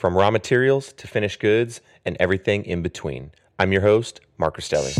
from raw materials to finished goods and everything in between. I'm your host, Mark Rastelli.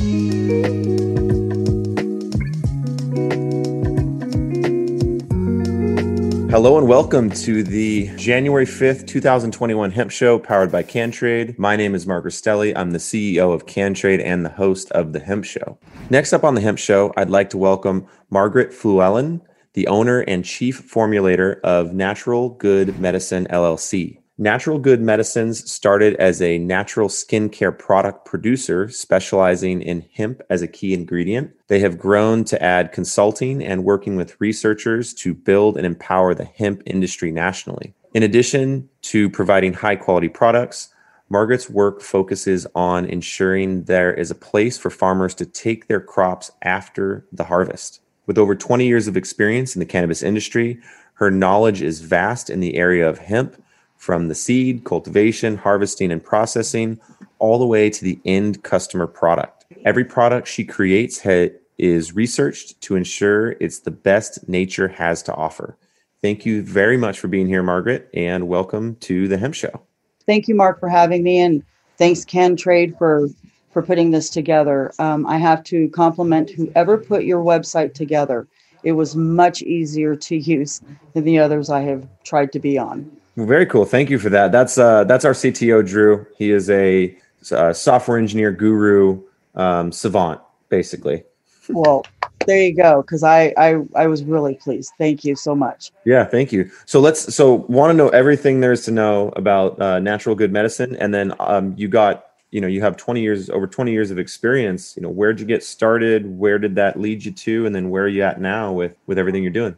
Hello and welcome to the January 5th, 2021 Hemp Show powered by CanTrade. My name is Mark Rastelli. I'm the CEO of CanTrade and the host of the Hemp Show. Next up on the Hemp Show, I'd like to welcome Margaret Fluellen, the owner and chief formulator of Natural Good Medicine LLC. Natural Good Medicines started as a natural skincare product producer specializing in hemp as a key ingredient. They have grown to add consulting and working with researchers to build and empower the hemp industry nationally. In addition to providing high quality products, Margaret's work focuses on ensuring there is a place for farmers to take their crops after the harvest. With over 20 years of experience in the cannabis industry, her knowledge is vast in the area of hemp from the seed, cultivation, harvesting, and processing, all the way to the end customer product. Every product she creates ha- is researched to ensure it's the best nature has to offer. Thank you very much for being here, Margaret, and welcome to the Hemp Show. Thank you, Mark, for having me, and thanks, Ken CanTrade, for for putting this together. Um, I have to compliment whoever put your website together. It was much easier to use than the others I have tried to be on. Very cool. Thank you for that. That's uh, that's our CTO, Drew. He is a, a software engineer guru, um, savant, basically. Well, there you go. Because I, I I was really pleased. Thank you so much. Yeah, thank you. So let's so want to know everything there is to know about uh, natural good medicine, and then um, you got you know you have 20 years over 20 years of experience you know where'd you get started where did that lead you to and then where are you at now with with everything you're doing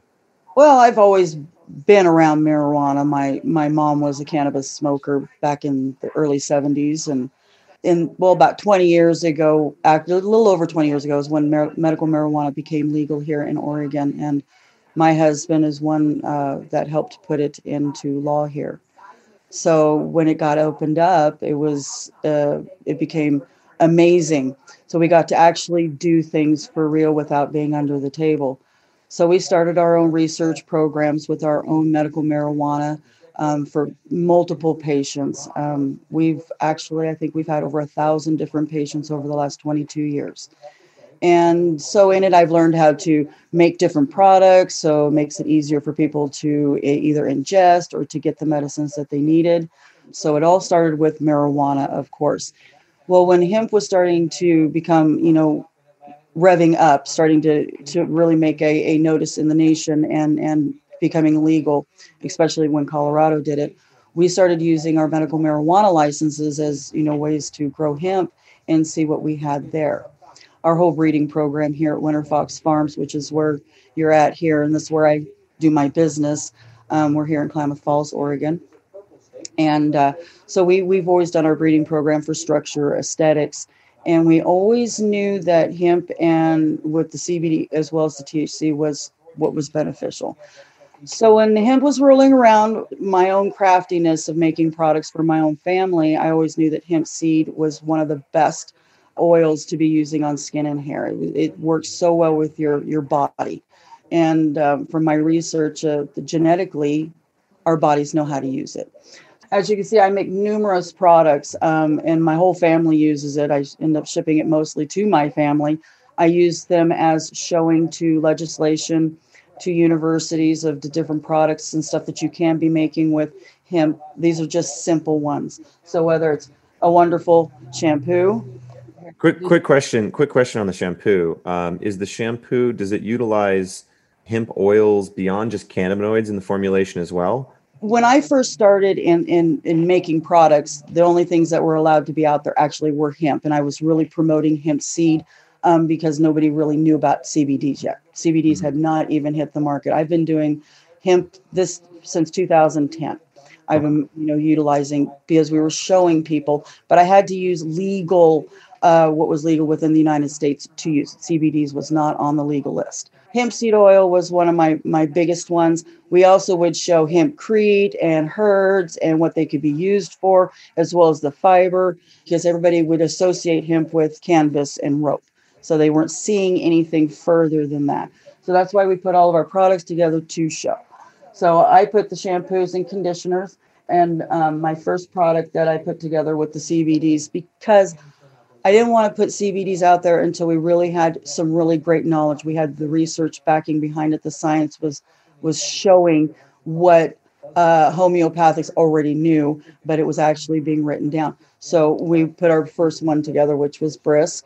well i've always been around marijuana. My my mom was a cannabis smoker back in the early 70s and in well about 20 years ago actually a little over 20 years ago is when mar- medical marijuana became legal here in Oregon and my husband is one uh, that helped put it into law here. So when it got opened up, it was uh, it became amazing. So we got to actually do things for real without being under the table. So we started our own research programs with our own medical marijuana um, for multiple patients. Um, we've actually, I think we've had over a thousand different patients over the last 22 years. And so in it, I've learned how to make different products. So it makes it easier for people to either ingest or to get the medicines that they needed. So it all started with marijuana, of course. Well, when hemp was starting to become, you know, revving up, starting to to really make a, a notice in the nation and and becoming legal, especially when Colorado did it. We started using our medical marijuana licenses as you know ways to grow hemp and see what we had there. Our whole breeding program here at Winter Fox Farms, which is where you're at here, and this is where I do my business. Um, we're here in Klamath Falls, Oregon, and uh, so we we've always done our breeding program for structure, aesthetics, and we always knew that hemp and with the CBD as well as the THC was what was beneficial. So when the hemp was rolling around, my own craftiness of making products for my own family, I always knew that hemp seed was one of the best oils to be using on skin and hair. It, it works so well with your your body. And um, from my research, uh, genetically, our bodies know how to use it. As you can see, I make numerous products, um, and my whole family uses it. I end up shipping it mostly to my family. I use them as showing to legislation, to universities of the different products and stuff that you can be making with hemp. These are just simple ones. So whether it's a wonderful shampoo, Quick, quick question. Quick question on the shampoo. Um, is the shampoo does it utilize hemp oils beyond just cannabinoids in the formulation as well? When I first started in, in in making products, the only things that were allowed to be out there actually were hemp, and I was really promoting hemp seed um, because nobody really knew about CBDs yet. CBDs mm-hmm. had not even hit the market. I've been doing hemp this since 2010. I've been you know utilizing because we were showing people, but I had to use legal uh, what was legal within the United States to use. CBDs was not on the legal list. Hemp seed oil was one of my, my biggest ones. We also would show hemp hempcrete and herds and what they could be used for, as well as the fiber, because everybody would associate hemp with canvas and rope. So they weren't seeing anything further than that. So that's why we put all of our products together to show. So I put the shampoos and conditioners and um, my first product that I put together with the CBDs because I didn't want to put CBDs out there until we really had some really great knowledge. We had the research backing behind it. The science was was showing what uh, homeopathics already knew, but it was actually being written down. So we put our first one together, which was Brisk,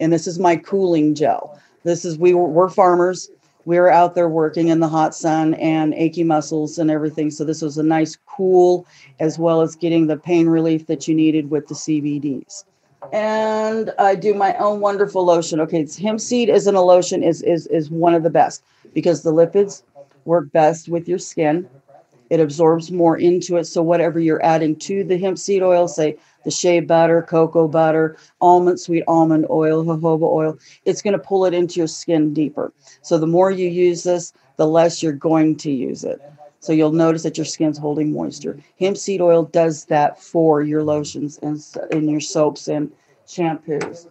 and this is my cooling gel. This is we were we're farmers. We were out there working in the hot sun and achy muscles and everything. So this was a nice cool, as well as getting the pain relief that you needed with the CBDs and I do my own wonderful lotion. Okay, hemp seed is in a lotion is is is one of the best because the lipids work best with your skin. It absorbs more into it. So whatever you're adding to the hemp seed oil, say the shea butter, cocoa butter, almond sweet almond oil, jojoba oil, it's going to pull it into your skin deeper. So the more you use this, the less you're going to use it. So you'll notice that your skin's holding moisture. Hemp seed oil does that for your lotions and, and your soaps and shampoos.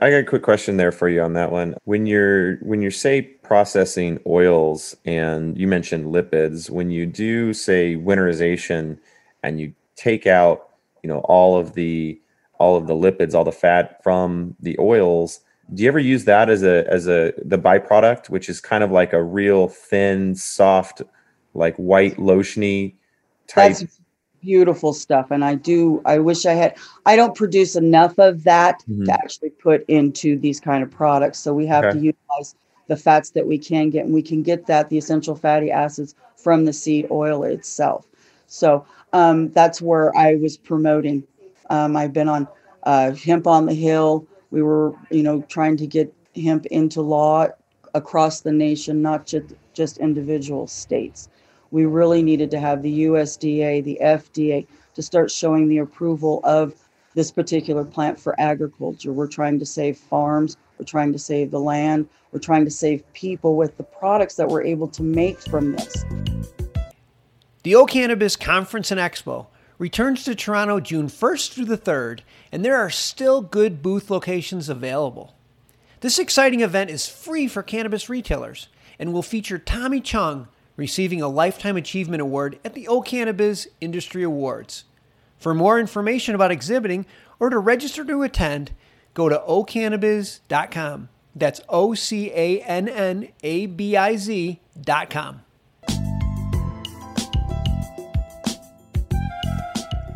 I got a quick question there for you on that one. When you're when you're say processing oils and you mentioned lipids, when you do say winterization and you take out, you know, all of the all of the lipids, all the fat from the oils, do you ever use that as a as a the byproduct, which is kind of like a real thin, soft like white lotiony type. That's beautiful stuff. And I do, I wish I had, I don't produce enough of that mm-hmm. to actually put into these kind of products. So we have okay. to utilize the fats that we can get, and we can get that, the essential fatty acids from the seed oil itself. So um, that's where I was promoting. Um, I've been on uh, Hemp on the Hill. We were, you know, trying to get hemp into law across the nation, not just, just individual states we really needed to have the USDA, the FDA to start showing the approval of this particular plant for agriculture. We're trying to save farms, we're trying to save the land, we're trying to save people with the products that we're able to make from this. The O'Cannabiz Conference and Expo returns to Toronto June 1st through the 3rd, and there are still good booth locations available. This exciting event is free for cannabis retailers and will feature Tommy Chong receiving a Lifetime Achievement Award at the O'Cannabiz Industry Awards. For more information about exhibiting or to register to attend, go to ocannabiz.com. That's O C A N N A B I Z.com.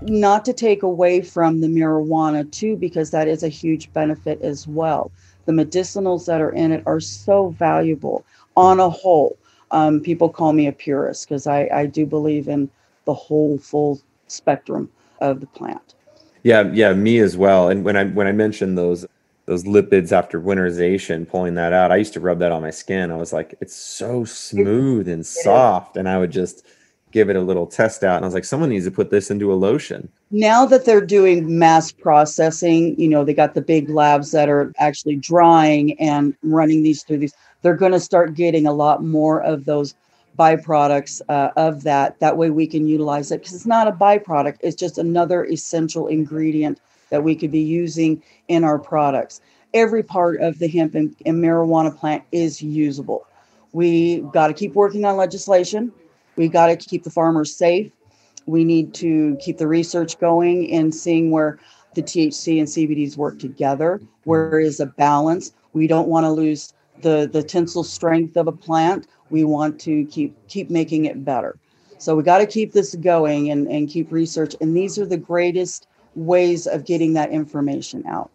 Not to take away from the marijuana, too, because that is a huge benefit as well. The medicinals that are in it are so valuable on a whole um, people call me a purist because I, I do believe in the whole full spectrum of the plant. Yeah, yeah, me as well. And when I when I mentioned those those lipids after winterization, pulling that out, I used to rub that on my skin. I was like, it's so smooth and soft, and I would just give it a little test out. And I was like, someone needs to put this into a lotion. Now that they're doing mass processing, you know, they got the big labs that are actually drying and running these through these they're going to start getting a lot more of those byproducts uh, of that. That way we can utilize it because it's not a byproduct, it's just another essential ingredient that we could be using in our products. Every part of the hemp and, and marijuana plant is usable. We got to keep working on legislation. We got to keep the farmers safe. We need to keep the research going and seeing where the THC and CBDs work together, where is a balance. We don't want to lose the, the tensile strength of a plant. We want to keep keep making it better. So we got to keep this going and, and keep research. And these are the greatest ways of getting that information out.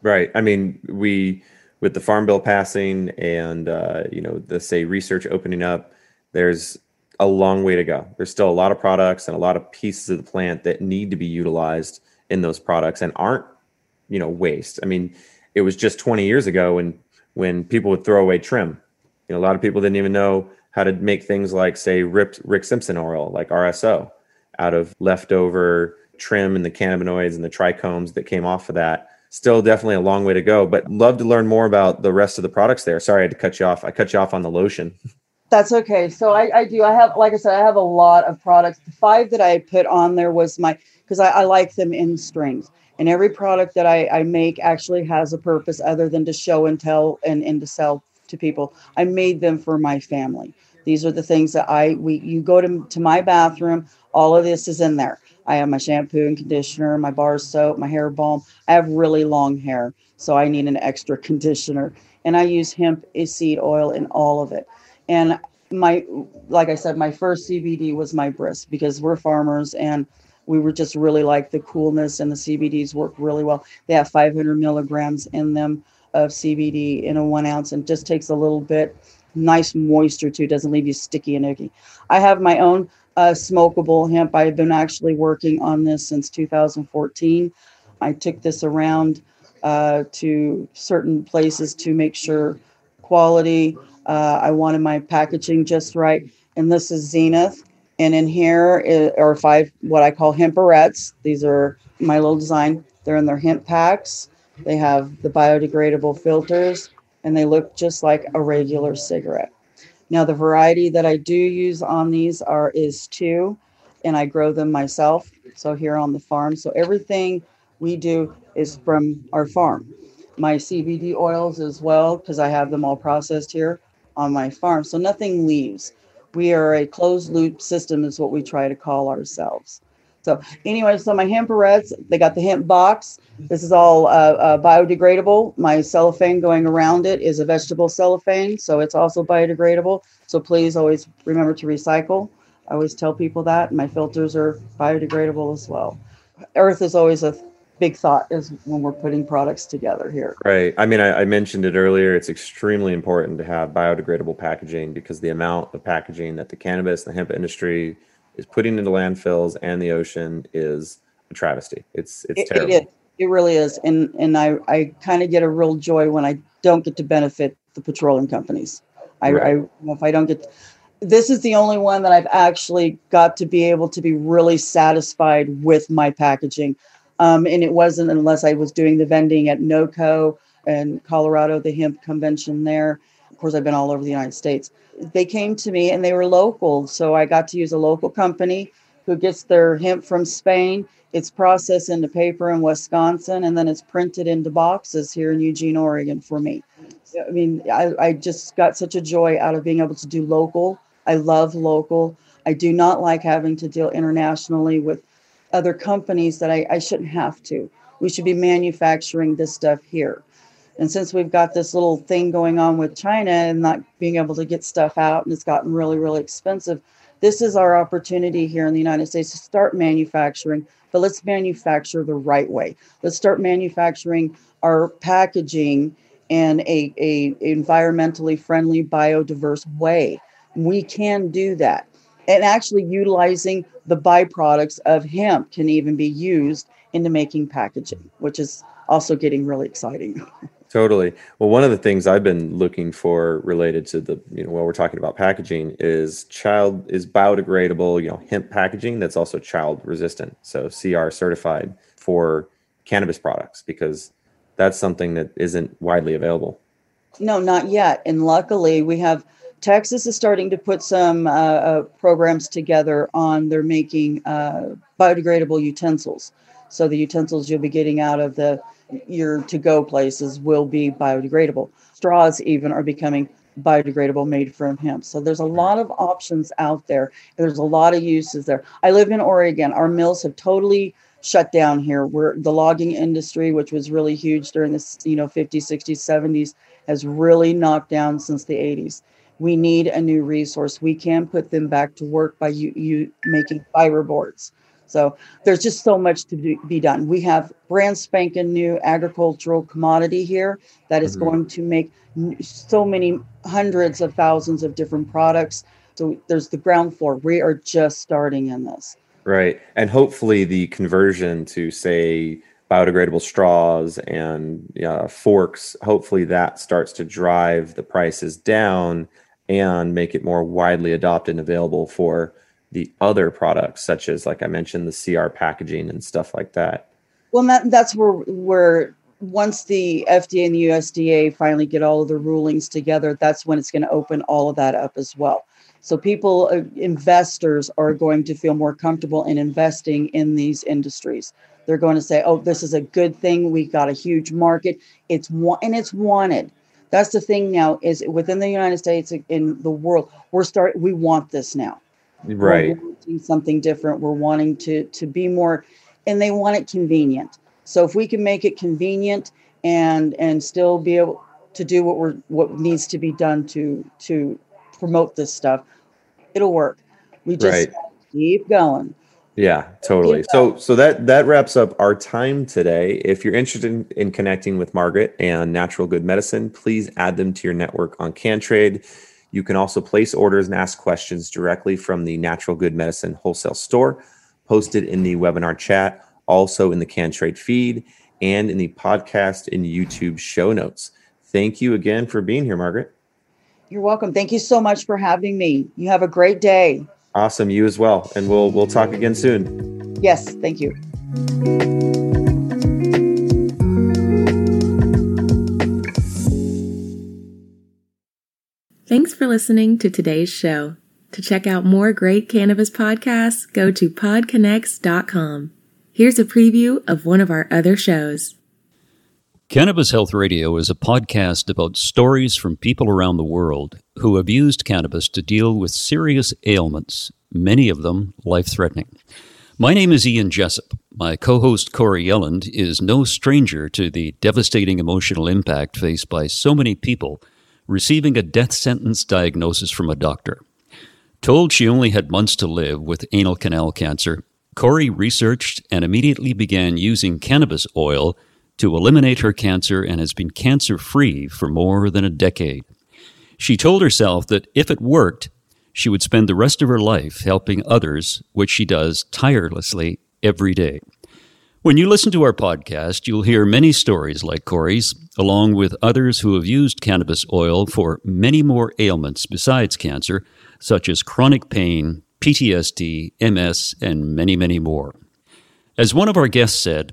Right. I mean, we with the farm bill passing and uh, you know the say research opening up, there's a long way to go. There's still a lot of products and a lot of pieces of the plant that need to be utilized in those products and aren't, you know, waste. I mean, it was just 20 years ago when when people would throw away trim. You know, a lot of people didn't even know how to make things like, say, Rick, Rick Simpson oil, like RSO, out of leftover trim and the cannabinoids and the trichomes that came off of that. Still, definitely a long way to go, but love to learn more about the rest of the products there. Sorry, I had to cut you off. I cut you off on the lotion. That's okay. So I, I do. I have, like I said, I have a lot of products. The five that I put on there was my because I, I, like them in strings. And every product that I, I make actually has a purpose other than to show and tell and, and to sell to people. I made them for my family. These are the things that I we you go to to my bathroom, all of this is in there. I have my shampoo and conditioner, my bar soap, my hair balm. I have really long hair, so I need an extra conditioner. And I use hemp eh, seed oil in all of it. And my like I said, my first CBD was my Brisk because we're farmers and we were just really like the coolness and the CBDs work really well. They have 500 milligrams in them of CBD in a one ounce and just takes a little bit nice moisture too, doesn't leave you sticky and icky. I have my own uh, smokable hemp. I've been actually working on this since 2014. I took this around uh, to certain places to make sure quality. Uh, I wanted my packaging just right. And this is Zenith. And in here are five what I call hemperettes. These are my little design. They're in their hemp packs. They have the biodegradable filters and they look just like a regular cigarette. Now the variety that I do use on these are is two and I grow them myself. So here on the farm. So everything we do is from our farm. My CBD oils as well, because I have them all processed here on my farm. So nothing leaves we are a closed loop system is what we try to call ourselves. So anyway so my hemperettes they got the hemp box. This is all uh, uh, biodegradable. My cellophane going around it is a vegetable cellophane so it's also biodegradable. So please always remember to recycle. I always tell people that my filters are biodegradable as well. Earth is always a big thought is when we're putting products together here. Right. I mean, I, I, mentioned it earlier. It's extremely important to have biodegradable packaging because the amount of packaging that the cannabis, the hemp industry is putting into landfills and the ocean is a travesty. It's it's it, terrible. It, it really is, and and I I kind of get a real joy when I don't get to benefit the petroleum companies. I, right. I if I don't get. This is the only one that I've actually got to be able to be really satisfied with my packaging. Um, and it wasn't unless I was doing the vending at NOCO and Colorado, the hemp convention there. Of course, I've been all over the United States. They came to me and they were local. So I got to use a local company who gets their hemp from Spain. It's processed into paper in Wisconsin and then it's printed into boxes here in Eugene, Oregon for me. I mean, I, I just got such a joy out of being able to do local. I love local. I do not like having to deal internationally with other companies that I, I shouldn't have to. We should be manufacturing this stuff here. And since we've got this little thing going on with China and not being able to get stuff out and it's gotten really, really expensive, this is our opportunity here in the United States to start manufacturing, but let's manufacture the right way. Let's start manufacturing our packaging in a, a environmentally friendly, biodiverse way. We can do that and actually utilizing the byproducts of hemp can even be used into making packaging, which is also getting really exciting. Totally. Well, one of the things I've been looking for related to the, you know, while we're talking about packaging is child is biodegradable, you know, hemp packaging that's also child resistant. So CR certified for cannabis products because that's something that isn't widely available. No, not yet. And luckily we have Texas is starting to put some uh, uh, programs together on they're making uh, biodegradable utensils. So the utensils you'll be getting out of the your to go places will be biodegradable. Straws even are becoming biodegradable made from hemp. So there's a lot of options out there. There's a lot of uses there. I live in Oregon. Our mills have totally shut down here. Where the logging industry, which was really huge during the you know 50s, 60s, 70s, has really knocked down since the 80s. We need a new resource. We can put them back to work by you, you making fiber boards. So there's just so much to be done. We have brand spanking new agricultural commodity here that is mm-hmm. going to make so many hundreds of thousands of different products. So there's the ground floor. We are just starting in this. Right. And hopefully the conversion to say biodegradable straws and uh, forks, hopefully that starts to drive the prices down and make it more widely adopted and available for the other products, such as, like I mentioned, the CR packaging and stuff like that. Well, that, that's where where once the FDA and the USDA finally get all of the rulings together, that's when it's going to open all of that up as well. So people, uh, investors, are going to feel more comfortable in investing in these industries. They're going to say, "Oh, this is a good thing. We've got a huge market. It's one, and it's wanted." That's the thing now. Is within the United States in the world, we're start. We want this now right something different we're wanting to to be more and they want it convenient so if we can make it convenient and and still be able to do what we're what needs to be done to to promote this stuff it'll work we just right. keep going yeah totally so so that that wraps up our time today if you're interested in, in connecting with margaret and natural good medicine please add them to your network on cantrade you can also place orders and ask questions directly from the Natural Good Medicine wholesale store, posted in the webinar chat, also in the CanTrade feed, and in the podcast and YouTube show notes. Thank you again for being here, Margaret. You're welcome. Thank you so much for having me. You have a great day. Awesome. You as well. And we'll we'll talk again soon. Yes, thank you. Thanks for listening to today's show. To check out more great cannabis podcasts, go to podconnects.com. Here's a preview of one of our other shows. Cannabis Health Radio is a podcast about stories from people around the world who have used cannabis to deal with serious ailments, many of them life threatening. My name is Ian Jessop. My co host Corrie Yelland is no stranger to the devastating emotional impact faced by so many people receiving a death sentence diagnosis from a doctor. Told she only had months to live with anal canal cancer, Corrie researched and immediately began using cannabis oil to eliminate her cancer and has been cancer free for more than a decade. She told herself that if it worked, she would spend the rest of her life helping others, which she does tirelessly every day. When you listen to our podcast, you'll hear many stories like Corrie's, along with others who have used cannabis oil for many more ailments besides cancer, such as chronic pain, PTSD, MS, and many, many more. As one of our guests said,